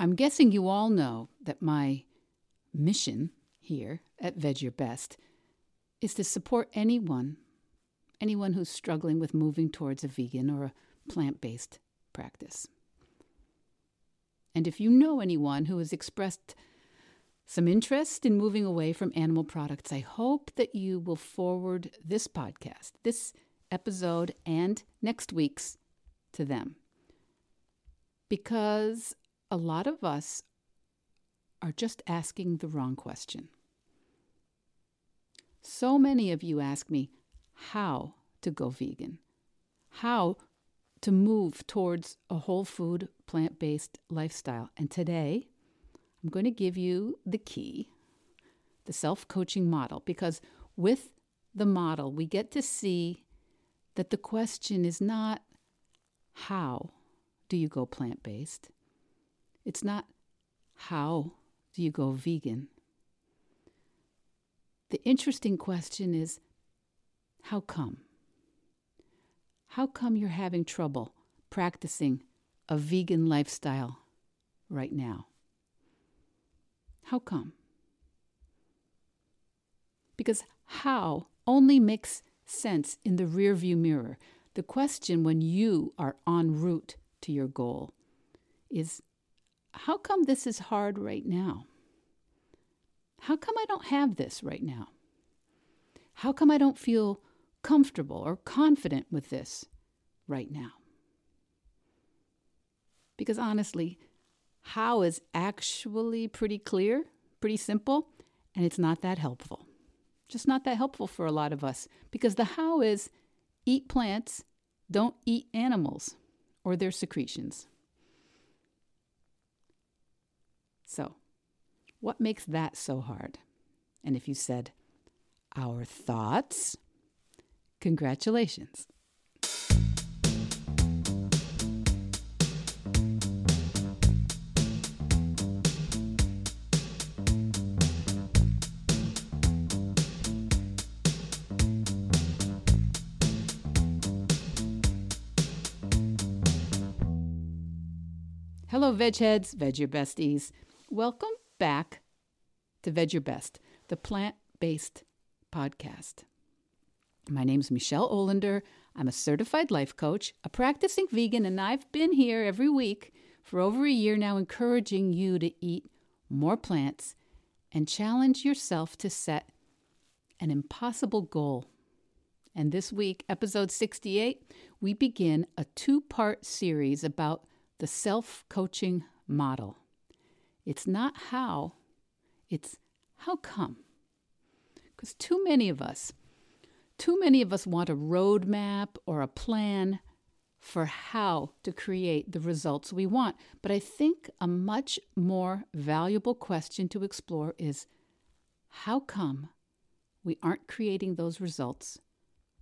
I'm guessing you all know that my mission here at Veg Your Best is to support anyone, anyone who's struggling with moving towards a vegan or a plant based practice. And if you know anyone who has expressed some interest in moving away from animal products, I hope that you will forward this podcast, this episode, and next week's to them. Because a lot of us are just asking the wrong question. So many of you ask me how to go vegan, how to move towards a whole food, plant based lifestyle. And today, I'm going to give you the key, the self coaching model, because with the model, we get to see that the question is not how do you go plant based? It's not how do you go vegan? The interesting question is how come? How come you're having trouble practicing a vegan lifestyle right now? How come? Because how only makes sense in the rearview mirror. The question when you are en route to your goal is how come this is hard right now? How come I don't have this right now? How come I don't feel comfortable or confident with this right now? Because honestly, how is actually pretty clear, pretty simple, and it's not that helpful. Just not that helpful for a lot of us because the how is eat plants, don't eat animals or their secretions. So, what makes that so hard? And if you said, our thoughts, congratulations. Hello, veg heads, veg your besties. Welcome back to Veg Your Best, the plant based podcast. My name is Michelle Olander. I'm a certified life coach, a practicing vegan, and I've been here every week for over a year now, encouraging you to eat more plants and challenge yourself to set an impossible goal. And this week, episode 68, we begin a two part series about the self coaching model. It's not how, it's how come. Because too many of us, too many of us want a roadmap or a plan for how to create the results we want. But I think a much more valuable question to explore is how come we aren't creating those results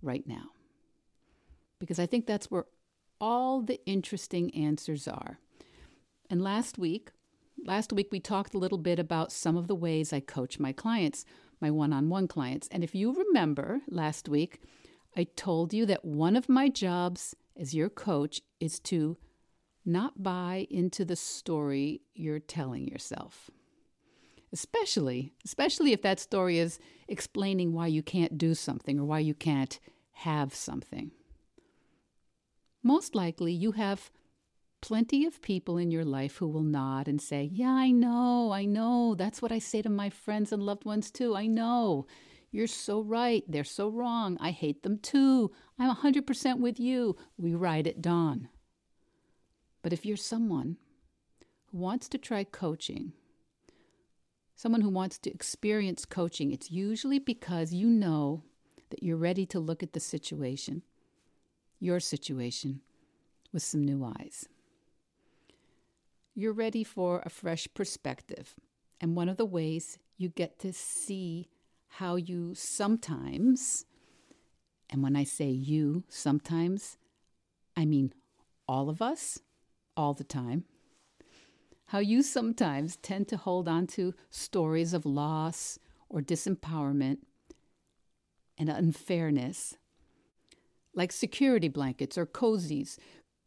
right now? Because I think that's where all the interesting answers are. And last week, last week we talked a little bit about some of the ways I coach my clients, my one-on-one clients. And if you remember last week, I told you that one of my jobs as your coach is to not buy into the story you're telling yourself. Especially, especially if that story is explaining why you can't do something or why you can't have something most likely you have plenty of people in your life who will nod and say, Yeah, I know, I know. That's what I say to my friends and loved ones too. I know. You're so right. They're so wrong. I hate them too. I'm 100% with you. We ride at dawn. But if you're someone who wants to try coaching, someone who wants to experience coaching, it's usually because you know that you're ready to look at the situation your situation with some new eyes. You're ready for a fresh perspective. And one of the ways you get to see how you sometimes, and when I say you sometimes, I mean all of us, all the time, how you sometimes tend to hold on to stories of loss or disempowerment and unfairness like security blankets or cozies,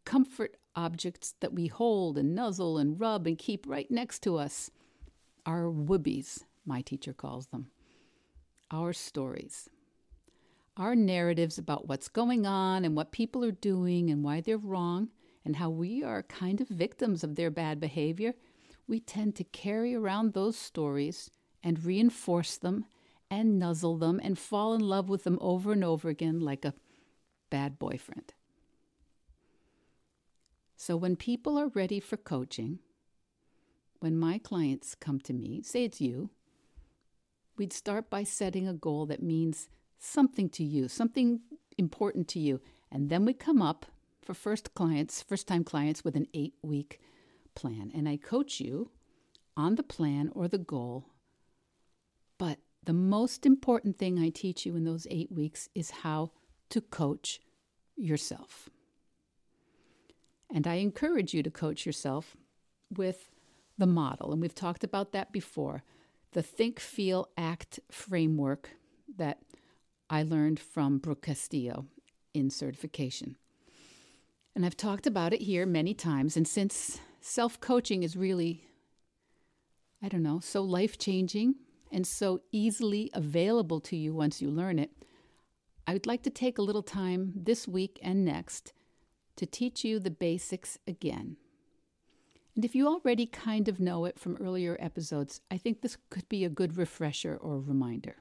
comfort objects that we hold and nuzzle and rub and keep right next to us. Our whoobies, my teacher calls them. Our stories. Our narratives about what's going on and what people are doing and why they're wrong and how we are kind of victims of their bad behavior. We tend to carry around those stories and reinforce them and nuzzle them and fall in love with them over and over again like a bad boyfriend. So when people are ready for coaching, when my clients come to me, say it's you, we'd start by setting a goal that means something to you, something important to you. And then we come up for first clients, first time clients with an eight week plan. And I coach you on the plan or the goal. But the most important thing I teach you in those eight weeks is how to coach yourself. And I encourage you to coach yourself with the model. And we've talked about that before the Think, Feel, Act framework that I learned from Brooke Castillo in certification. And I've talked about it here many times. And since self coaching is really, I don't know, so life changing and so easily available to you once you learn it, I would like to take a little time this week and next to teach you the basics again. And if you already kind of know it from earlier episodes, I think this could be a good refresher or reminder.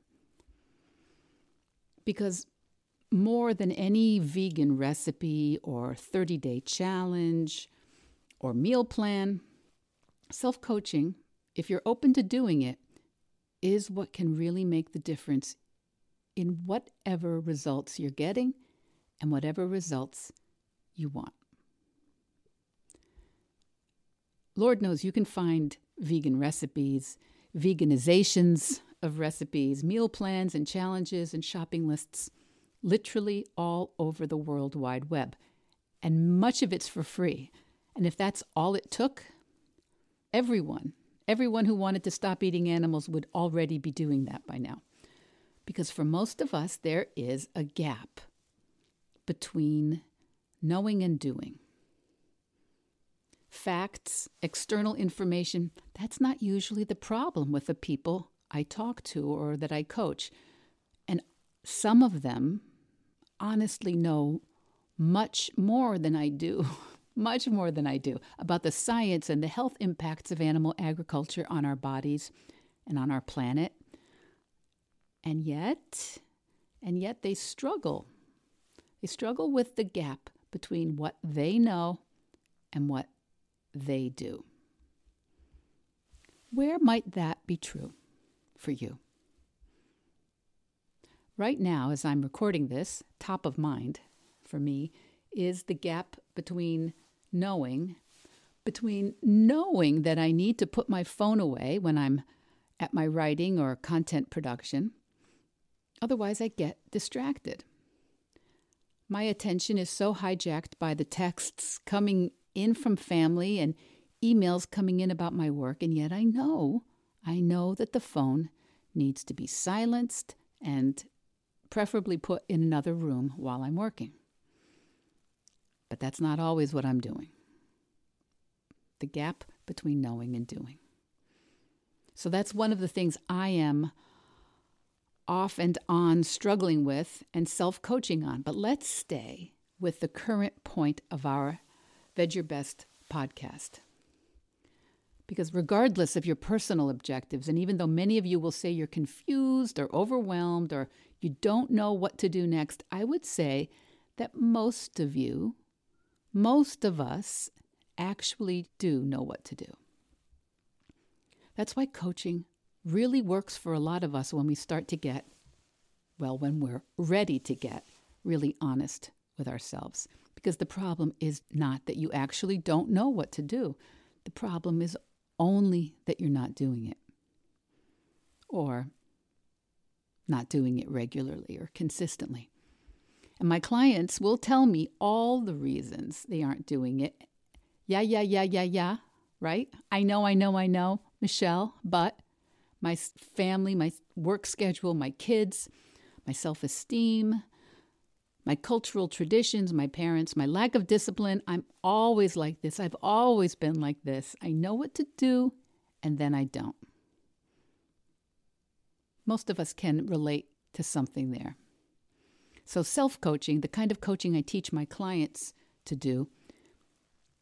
Because more than any vegan recipe or 30 day challenge or meal plan, self coaching, if you're open to doing it, is what can really make the difference in whatever results you're getting and whatever results you want. Lord knows you can find vegan recipes, veganizations of recipes, meal plans and challenges and shopping lists literally all over the World Wide Web. And much of it's for free. And if that's all it took, everyone, everyone who wanted to stop eating animals would already be doing that by now. Because for most of us, there is a gap between knowing and doing. Facts, external information, that's not usually the problem with the people I talk to or that I coach. And some of them honestly know much more than I do, much more than I do about the science and the health impacts of animal agriculture on our bodies and on our planet. And yet, and yet they struggle. They struggle with the gap between what they know and what they do. Where might that be true for you? Right now, as I'm recording this, top of mind for me is the gap between knowing between knowing that I need to put my phone away when I'm at my writing or content production. Otherwise, I get distracted. My attention is so hijacked by the texts coming in from family and emails coming in about my work, and yet I know, I know that the phone needs to be silenced and preferably put in another room while I'm working. But that's not always what I'm doing. The gap between knowing and doing. So that's one of the things I am off and on struggling with and self coaching on. But let's stay with the current point of our Veg Your Best podcast. Because regardless of your personal objectives, and even though many of you will say you're confused or overwhelmed or you don't know what to do next, I would say that most of you, most of us, actually do know what to do. That's why coaching really works for a lot of us when we start to get, well, when we're ready to get really honest with ourselves. Because the problem is not that you actually don't know what to do, the problem is only that you're not doing it. Or not doing it regularly or consistently. And my clients will tell me all the reasons they aren't doing it. Yeah, yeah, yeah, yeah, yeah, right? I know, I know, I know, Michelle, but my family, my work schedule, my kids, my self esteem, my cultural traditions, my parents, my lack of discipline. I'm always like this. I've always been like this. I know what to do, and then I don't. Most of us can relate to something there. So, self coaching, the kind of coaching I teach my clients to do,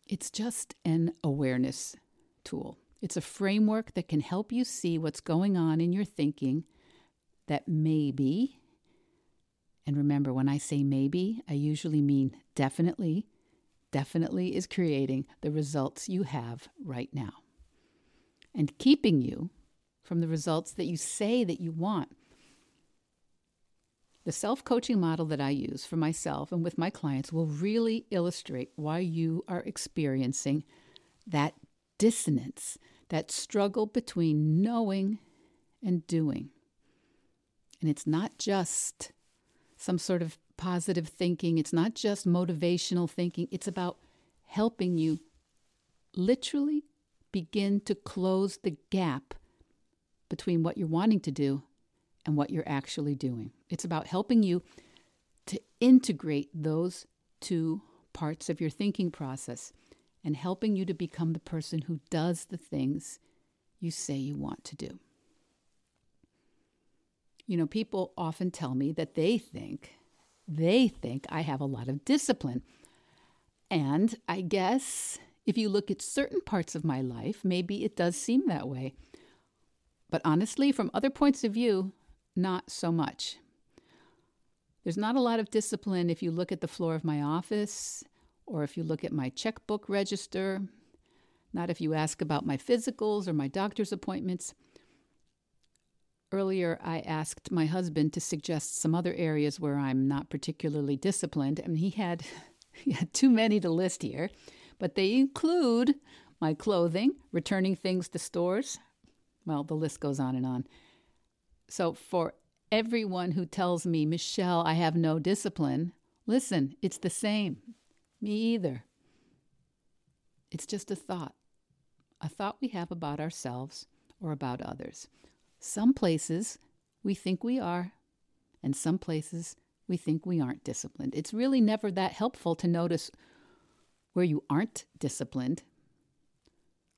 it's just an awareness tool. It's a framework that can help you see what's going on in your thinking that maybe, and remember, when I say maybe, I usually mean definitely, definitely is creating the results you have right now and keeping you from the results that you say that you want. The self coaching model that I use for myself and with my clients will really illustrate why you are experiencing that dissonance, that struggle between knowing and doing. And it's not just some sort of positive thinking, it's not just motivational thinking, it's about helping you literally begin to close the gap between what you're wanting to do and what you're actually doing. It's about helping you to integrate those two parts of your thinking process and helping you to become the person who does the things you say you want to do. You know, people often tell me that they think they think I have a lot of discipline. And I guess if you look at certain parts of my life, maybe it does seem that way. But honestly, from other points of view, not so much. There's not a lot of discipline if you look at the floor of my office or if you look at my checkbook register, not if you ask about my physicals or my doctor's appointments. Earlier, I asked my husband to suggest some other areas where I'm not particularly disciplined, and he had, he had too many to list here, but they include my clothing, returning things to stores. Well, the list goes on and on. So, for everyone who tells me, Michelle, I have no discipline, listen, it's the same. Me either. It's just a thought, a thought we have about ourselves or about others. Some places we think we are, and some places we think we aren't disciplined. It's really never that helpful to notice where you aren't disciplined.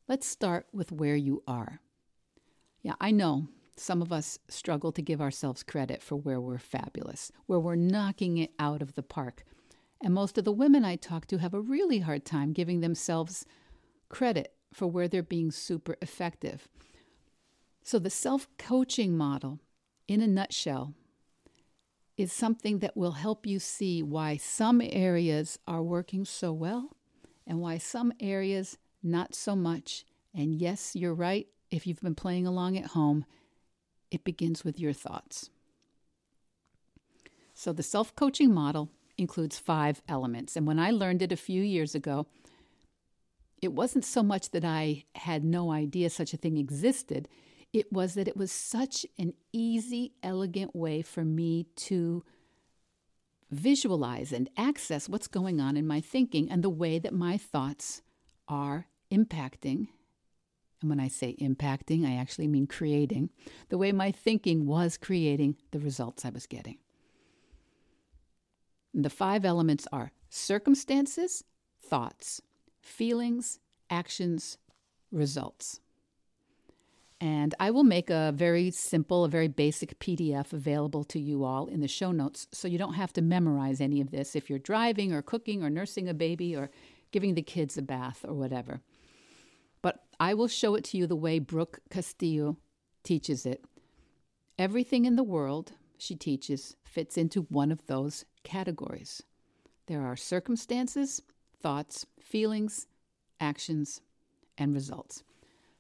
Let's start with where you are. Yeah, I know some of us struggle to give ourselves credit for where we're fabulous, where we're knocking it out of the park. And most of the women I talk to have a really hard time giving themselves credit for where they're being super effective. So, the self coaching model, in a nutshell, is something that will help you see why some areas are working so well and why some areas not so much. And yes, you're right. If you've been playing along at home, it begins with your thoughts. So, the self coaching model includes five elements. And when I learned it a few years ago, it wasn't so much that I had no idea such a thing existed, it was that it was such an easy, elegant way for me to visualize and access what's going on in my thinking and the way that my thoughts are impacting. And when I say impacting, I actually mean creating the way my thinking was creating the results I was getting. The five elements are circumstances, thoughts, feelings, actions, results. And I will make a very simple, a very basic PDF available to you all in the show notes so you don't have to memorize any of this if you're driving or cooking or nursing a baby or giving the kids a bath or whatever. But I will show it to you the way Brooke Castillo teaches it. Everything in the world, she teaches, fits into one of those categories. There are circumstances, thoughts, feelings, actions, and results.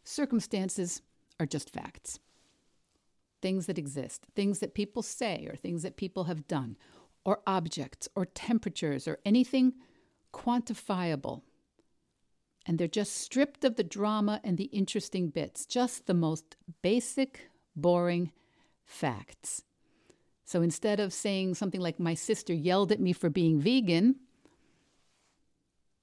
Circumstances are just facts. Things that exist, things that people say, or things that people have done, or objects, or temperatures, or anything quantifiable. And they're just stripped of the drama and the interesting bits, just the most basic, boring facts. So instead of saying something like, my sister yelled at me for being vegan,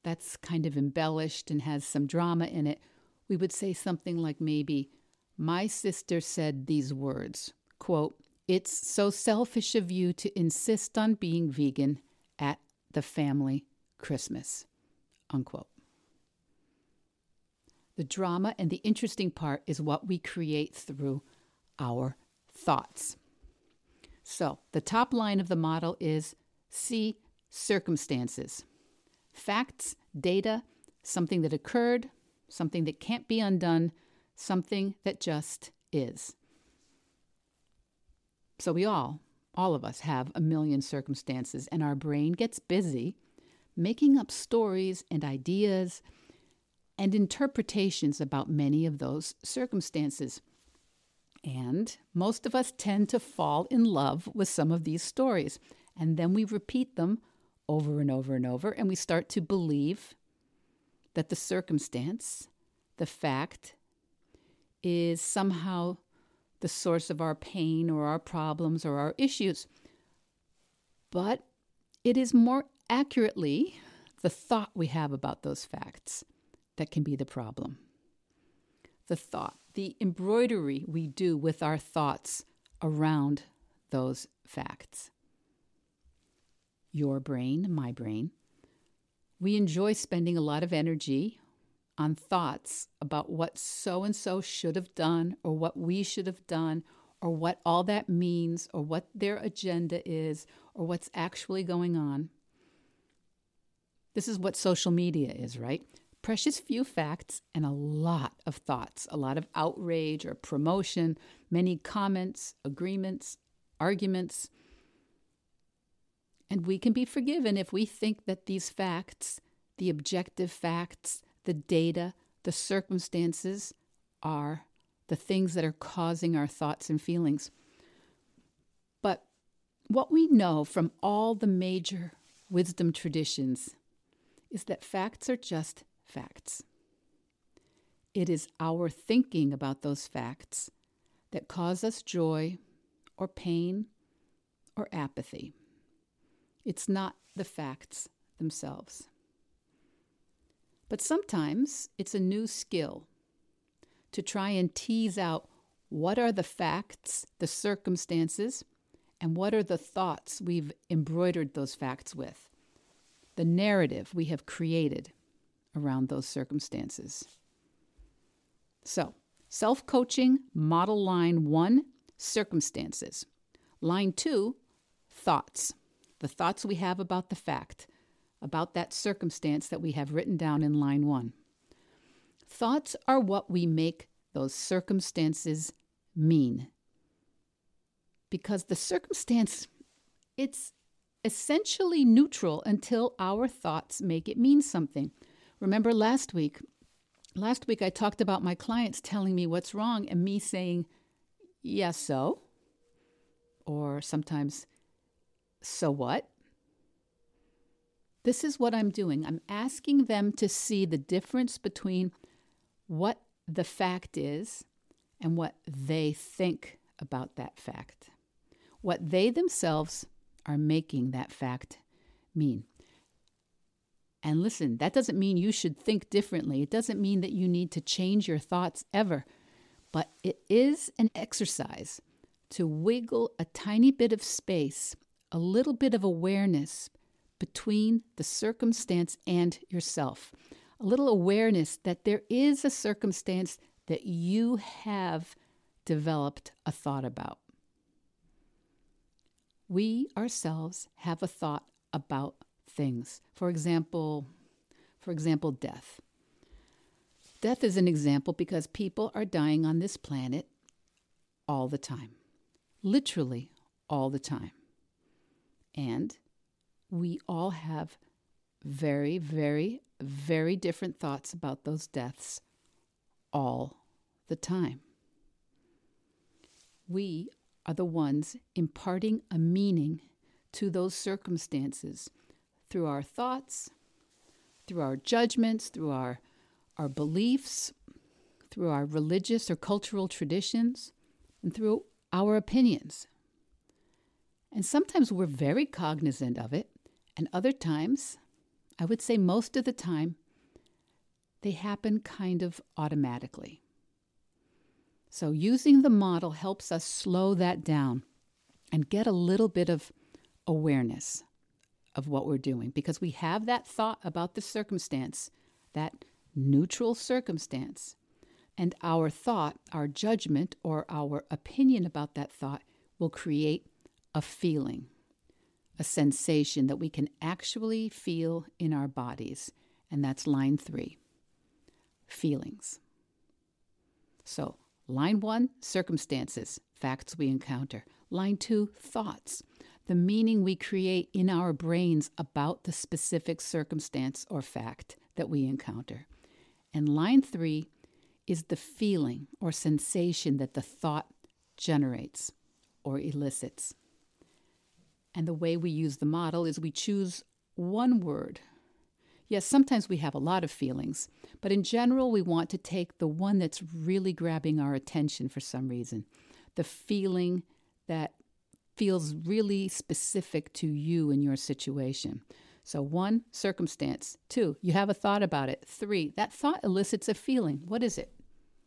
that's kind of embellished and has some drama in it. We would say something like maybe, my sister said these words quote, It's so selfish of you to insist on being vegan at the family Christmas. Unquote. The drama and the interesting part is what we create through our thoughts. So, the top line of the model is see circumstances, facts, data, something that occurred, something that can't be undone, something that just is. So, we all, all of us, have a million circumstances, and our brain gets busy making up stories and ideas and interpretations about many of those circumstances. And most of us tend to fall in love with some of these stories. And then we repeat them over and over and over, and we start to believe that the circumstance, the fact, is somehow the source of our pain or our problems or our issues. But it is more accurately the thought we have about those facts that can be the problem. The thought, the embroidery we do with our thoughts around those facts. Your brain, my brain. We enjoy spending a lot of energy on thoughts about what so and so should have done, or what we should have done, or what all that means, or what their agenda is, or what's actually going on. This is what social media is, right? Precious few facts and a lot of thoughts, a lot of outrage or promotion, many comments, agreements, arguments. And we can be forgiven if we think that these facts, the objective facts, the data, the circumstances, are the things that are causing our thoughts and feelings. But what we know from all the major wisdom traditions is that facts are just facts. It is our thinking about those facts that cause us joy or pain or apathy. It's not the facts themselves. But sometimes it's a new skill to try and tease out what are the facts, the circumstances, and what are the thoughts we've embroidered those facts with the narrative we have created around those circumstances. So, self coaching, model line one, circumstances. Line two, thoughts. The thoughts we have about the fact, about that circumstance that we have written down in line one. Thoughts are what we make those circumstances mean. Because the circumstance, it's essentially neutral until our thoughts make it mean something. Remember last week? Last week I talked about my clients telling me what's wrong and me saying, yes, yeah, so. Or sometimes, so what? This is what I'm doing. I'm asking them to see the difference between what the fact is and what they think about that fact. What they themselves are making that fact mean. And listen, that doesn't mean you should think differently. It doesn't mean that you need to change your thoughts ever. But it is an exercise to wiggle a tiny bit of space, a little bit of awareness between the circumstance and yourself. A little awareness that there is a circumstance that you have developed a thought about we ourselves have a thought about things. For example, for example, death. Death is an example because people are dying on this planet all the time. Literally all the time. And we all have very, very, very different thoughts about those deaths all the time. We are the ones imparting a meaning to those circumstances through our thoughts, through our judgments, through our, our beliefs, through our religious or cultural traditions, and through our opinions. And sometimes we're very cognizant of it, and other times, I would say most of the time, they happen kind of automatically. So, using the model helps us slow that down and get a little bit of awareness of what we're doing because we have that thought about the circumstance, that neutral circumstance. And our thought, our judgment, or our opinion about that thought will create a feeling, a sensation that we can actually feel in our bodies. And that's line three feelings. So, line one, circumstances, facts we encounter. Line two, thoughts, the meaning we create in our brains about the specific circumstance or fact that we encounter. And line three is the feeling or sensation that the thought generates or elicits. And the way we use the model is we choose one word. Yes, sometimes we have a lot of feelings, but in general, we want to take the one that's really grabbing our attention for some reason. The feeling that feels really specific to you and your situation. So, one, circumstance. Two, you have a thought about it. Three, that thought elicits a feeling. What is it?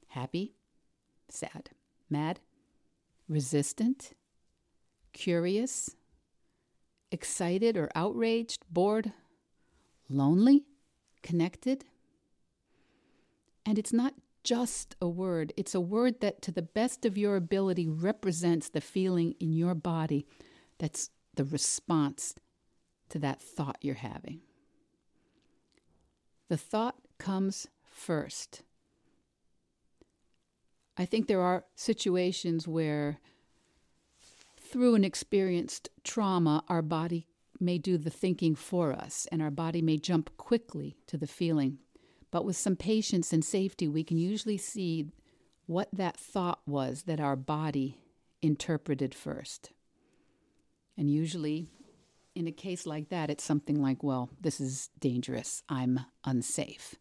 Happy? Sad? Mad? Resistant? Curious? Excited or outraged? Bored? Lonely? Connected? And it's not just a word, it's a word that, to the best of your ability, represents the feeling in your body that's the response to that thought you're having. The thought comes first. I think there are situations where, through an experienced trauma, our body may do the thinking for us and our body may jump quickly to the feeling. But with some patience and safety, we can usually see what that thought was that our body interpreted first. And usually in a case like that, it's something like, well, this is dangerous. I'm unsafe.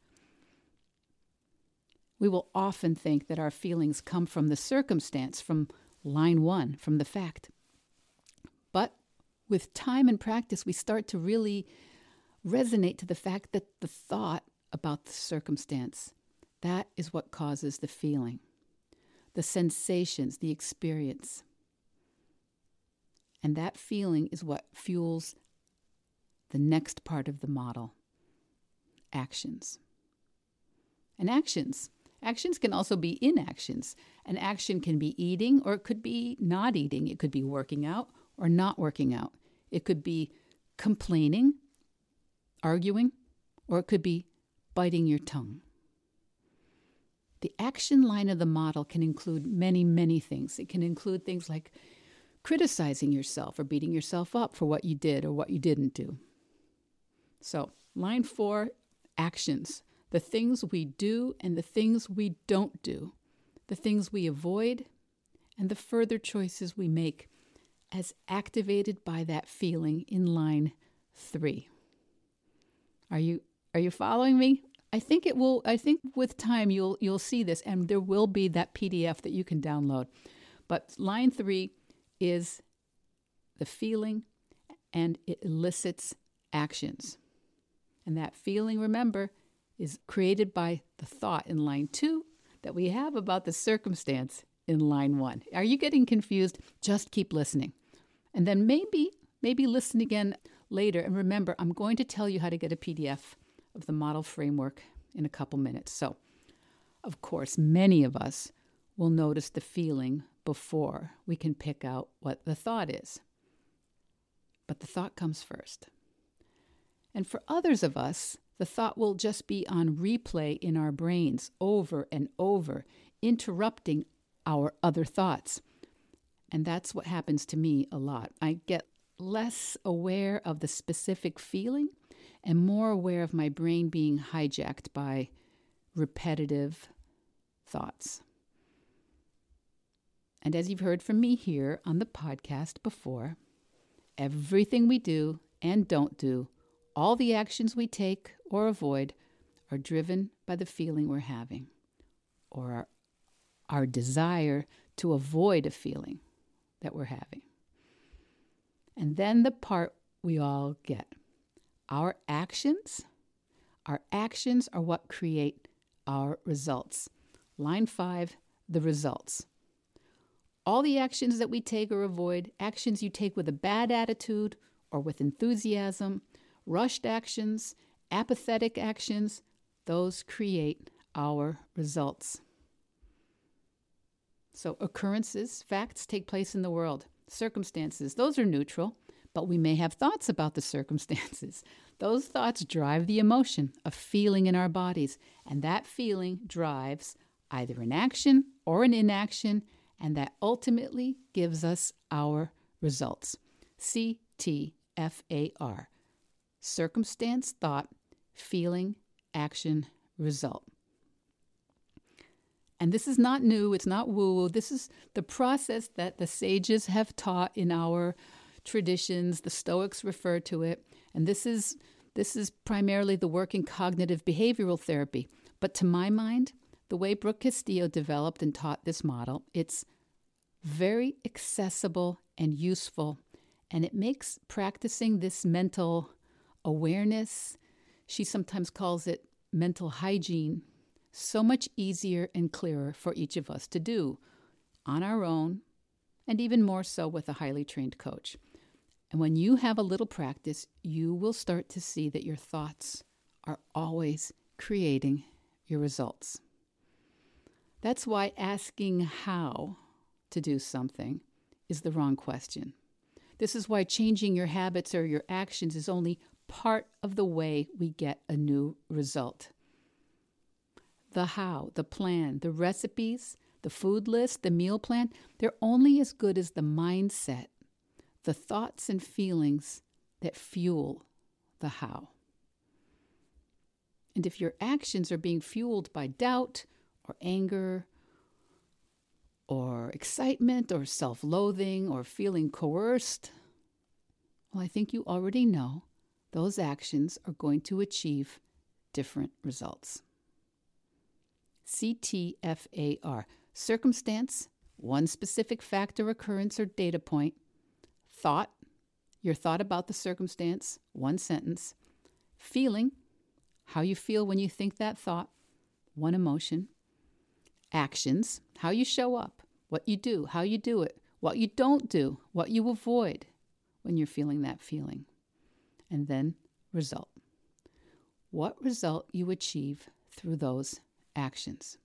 We will often think that our feelings come from the circumstance, from line one, from the fact. But with time and practice, we start to really resonate to the fact that the thought about the circumstance, that is what causes the feeling, the sensations, the experience. And that feeling is what fuels the next part of the model actions. And actions. Actions can also be inactions. An action can be eating or it could be not eating. It could be working out or not working out. It could be complaining, arguing, or it could be biting your tongue. The action line of the model can include many, many things. It can include things like criticizing yourself or beating yourself up for what you did or what you didn't do. So, line four actions the things we do and the things we don't do, the things we avoid, and the further choices we make as activated by that feeling in line three. Are you are you following me? I think it will I think with time you'll you'll see this and there will be that PDF that you can download. But line 3 is the feeling and it elicits actions. And that feeling, remember, is created by the thought in line two that we have about the circumstance in line one. Are you getting confused? Just keep listening. And then maybe, maybe listen again later. And remember, I'm going to tell you how to get a PDF of the model framework in a couple minutes. So, of course, many of us will notice the feeling before we can pick out what the thought is. But the thought comes first. And for others of us, the thought will just be on replay in our brains over and over, interrupting our other thoughts. And that's what happens to me a lot. I get less aware of the specific feeling and more aware of my brain being hijacked by repetitive thoughts. And as you've heard from me here on the podcast before, everything we do and don't do, all the actions we take or avoid, are driven by the feeling we're having or our, our desire to avoid a feeling that we're having. And then the part we all get our actions, our actions are what create our results. Line five, the results. All the actions that we take or avoid, actions you take with a bad attitude or with enthusiasm, rushed actions, apathetic actions, those create our results. So, occurrences, facts take place in the world. Circumstances, those are neutral, but we may have thoughts about the circumstances. Those thoughts drive the emotion, a feeling in our bodies, and that feeling drives either an action or an inaction, and that ultimately gives us our results. CTFAR circumstance, thought, feeling, action, result. And this is not new, it's not woo woo. This is the process that the sages have taught in our traditions. The Stoics refer to it. And this is, this is primarily the work in cognitive behavioral therapy. But to my mind, the way Brooke Castillo developed and taught this model, it's very accessible and useful. And it makes practicing this mental awareness, she sometimes calls it mental hygiene, so much easier and clearer for each of us to do on our own, and even more so with a highly trained coach. And when you have a little practice, you will start to see that your thoughts are always creating your results. That's why asking how to do something is the wrong question. This is why changing your habits or your actions is only part of the way we get a new result the how, the plan, the recipes, the food list, the meal plan, they're only as good as the mindset, the thoughts and feelings that fuel the how. And if your actions are being fueled by doubt or anger or excitement or self loathing or feeling coerced, well, I think you already know those actions are going to achieve different results. CTFAR circumstance, one specific fact or occurrence or data point, thought, your thought about the circumstance, one sentence, feeling, how you feel when you think that thought, one emotion, actions, how you show up, what you do, how you do it, what you don't do, what you avoid when you're feeling that feeling, and then result. What result you achieve through those actions.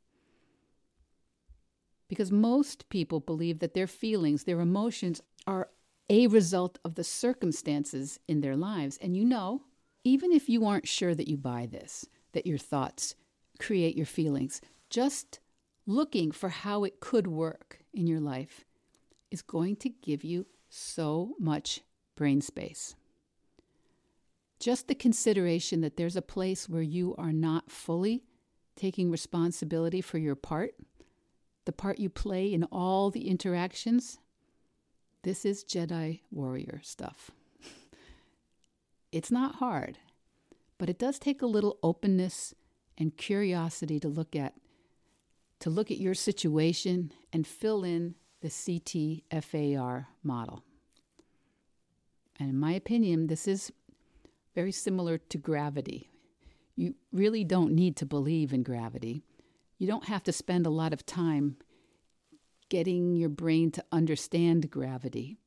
Because most people believe that their feelings, their emotions, are a result of the circumstances in their lives. And you know, even if you aren't sure that you buy this, that your thoughts create your feelings, just looking for how it could work in your life is going to give you so much brain space. Just the consideration that there's a place where you are not fully taking responsibility for your part, the part you play in all the interactions, this is Jedi warrior stuff. it's not hard, but it does take a little openness and curiosity to look at to look at your situation and fill in the CTFAR model. And in my opinion, this is very similar to gravity. You really don't need to believe in gravity. You don't have to spend a lot of time getting your brain to understand gravity.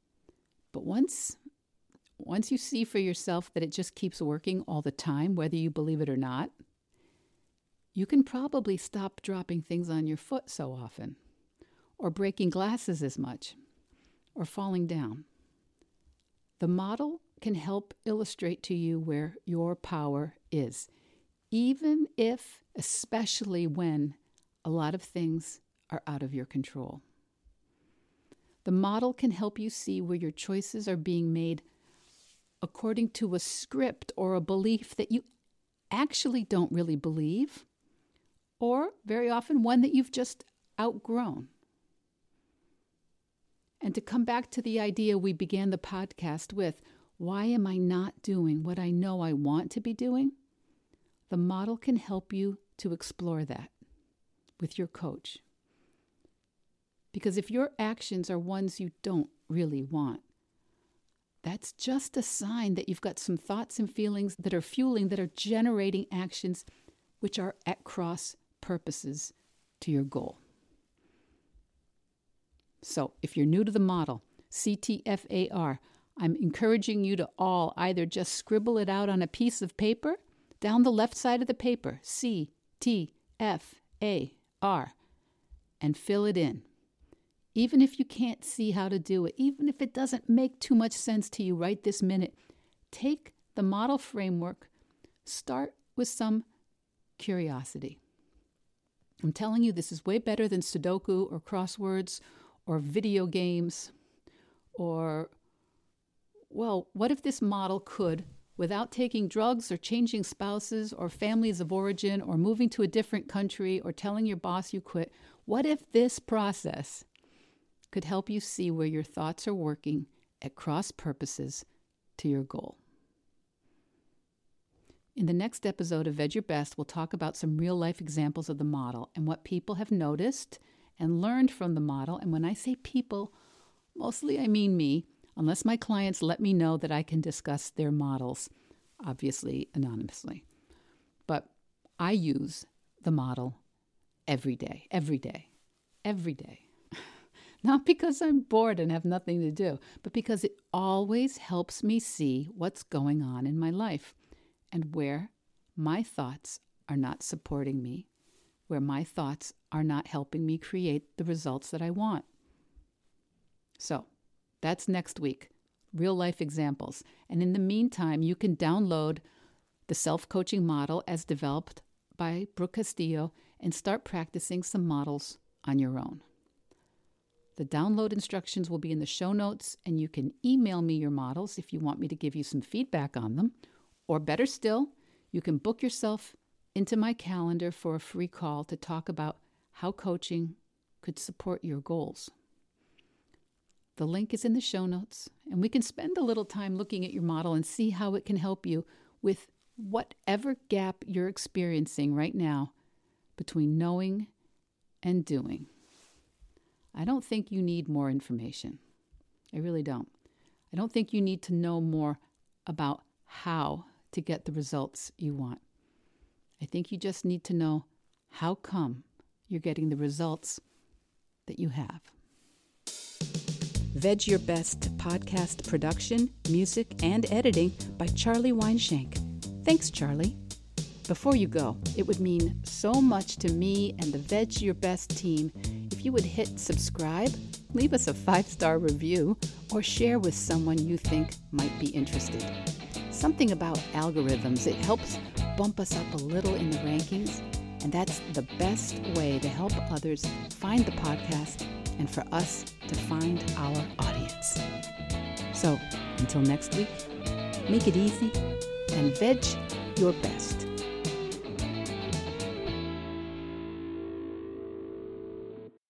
But once once you see for yourself that it just keeps working all the time whether you believe it or not, you can probably stop dropping things on your foot so often or breaking glasses as much or falling down. The model can help illustrate to you where your power is even if, especially when, a lot of things are out of your control. The model can help you see where your choices are being made according to a script or a belief that you actually don't really believe, or very often one that you've just outgrown. And to come back to the idea we began the podcast with why am I not doing what I know I want to be doing? The model can help you to explore that with your coach. Because if your actions are ones you don't really want, that's just a sign that you've got some thoughts and feelings that are fueling, that are generating actions which are at cross purposes to your goal. So, if you're new to the model, CTFAR, I'm encouraging you to all either just scribble it out on a piece of paper down the left side of the paper C T F A R and fill it in. Even if you can't see how to do it, even if it doesn't make too much sense to you right this minute, take the model framework, start with some curiosity. I'm telling you, this is way better than Sudoku or crosswords or video games or, well, what if this model could, without taking drugs or changing spouses or families of origin or moving to a different country or telling your boss you quit, what if this process could help you see where your thoughts are working at cross purposes to your goal? In the next episode of Veg Your Best, we'll talk about some real life examples of the model and what people have noticed and learned from the model. And when I say people, mostly I mean me, unless my clients let me know that I can discuss their models, obviously anonymously. But I use the model every day, every day, every day. Not because I'm bored and have nothing to do, but because it always helps me see what's going on in my life and where my thoughts are not supporting me, where my thoughts are not helping me create the results that I want. So, that's next week. Real life examples. And in the meantime, you can download the self coaching model as developed by Brooke Castillo and start practicing some models on your own. The download instructions will be in the show notes, and you can email me your models if you want me to give you some feedback on them or better still, you can book yourself into my calendar for a free call to talk about how coaching could support your goals. The link is in the show notes, and we can spend a little time looking at your model and see how it can help you with whatever gap you're experiencing right now between knowing and doing. I don't think you need more information. I really don't. I don't think you need to know more about how to get the results you want. I think you just need to know how come you're getting the results that you have. Veg Your Best podcast production, music, and editing by Charlie Weinshank. Thanks, Charlie. Before you go, it would mean so much to me and the Veg Your Best team if you would hit subscribe, leave us a five star review, or share with someone you think might be interested something about algorithms. It helps bump us up a little in the rankings, and that's the best way to help others find the podcast and for us to find our audience. So, until next week, make it easy and veg your best.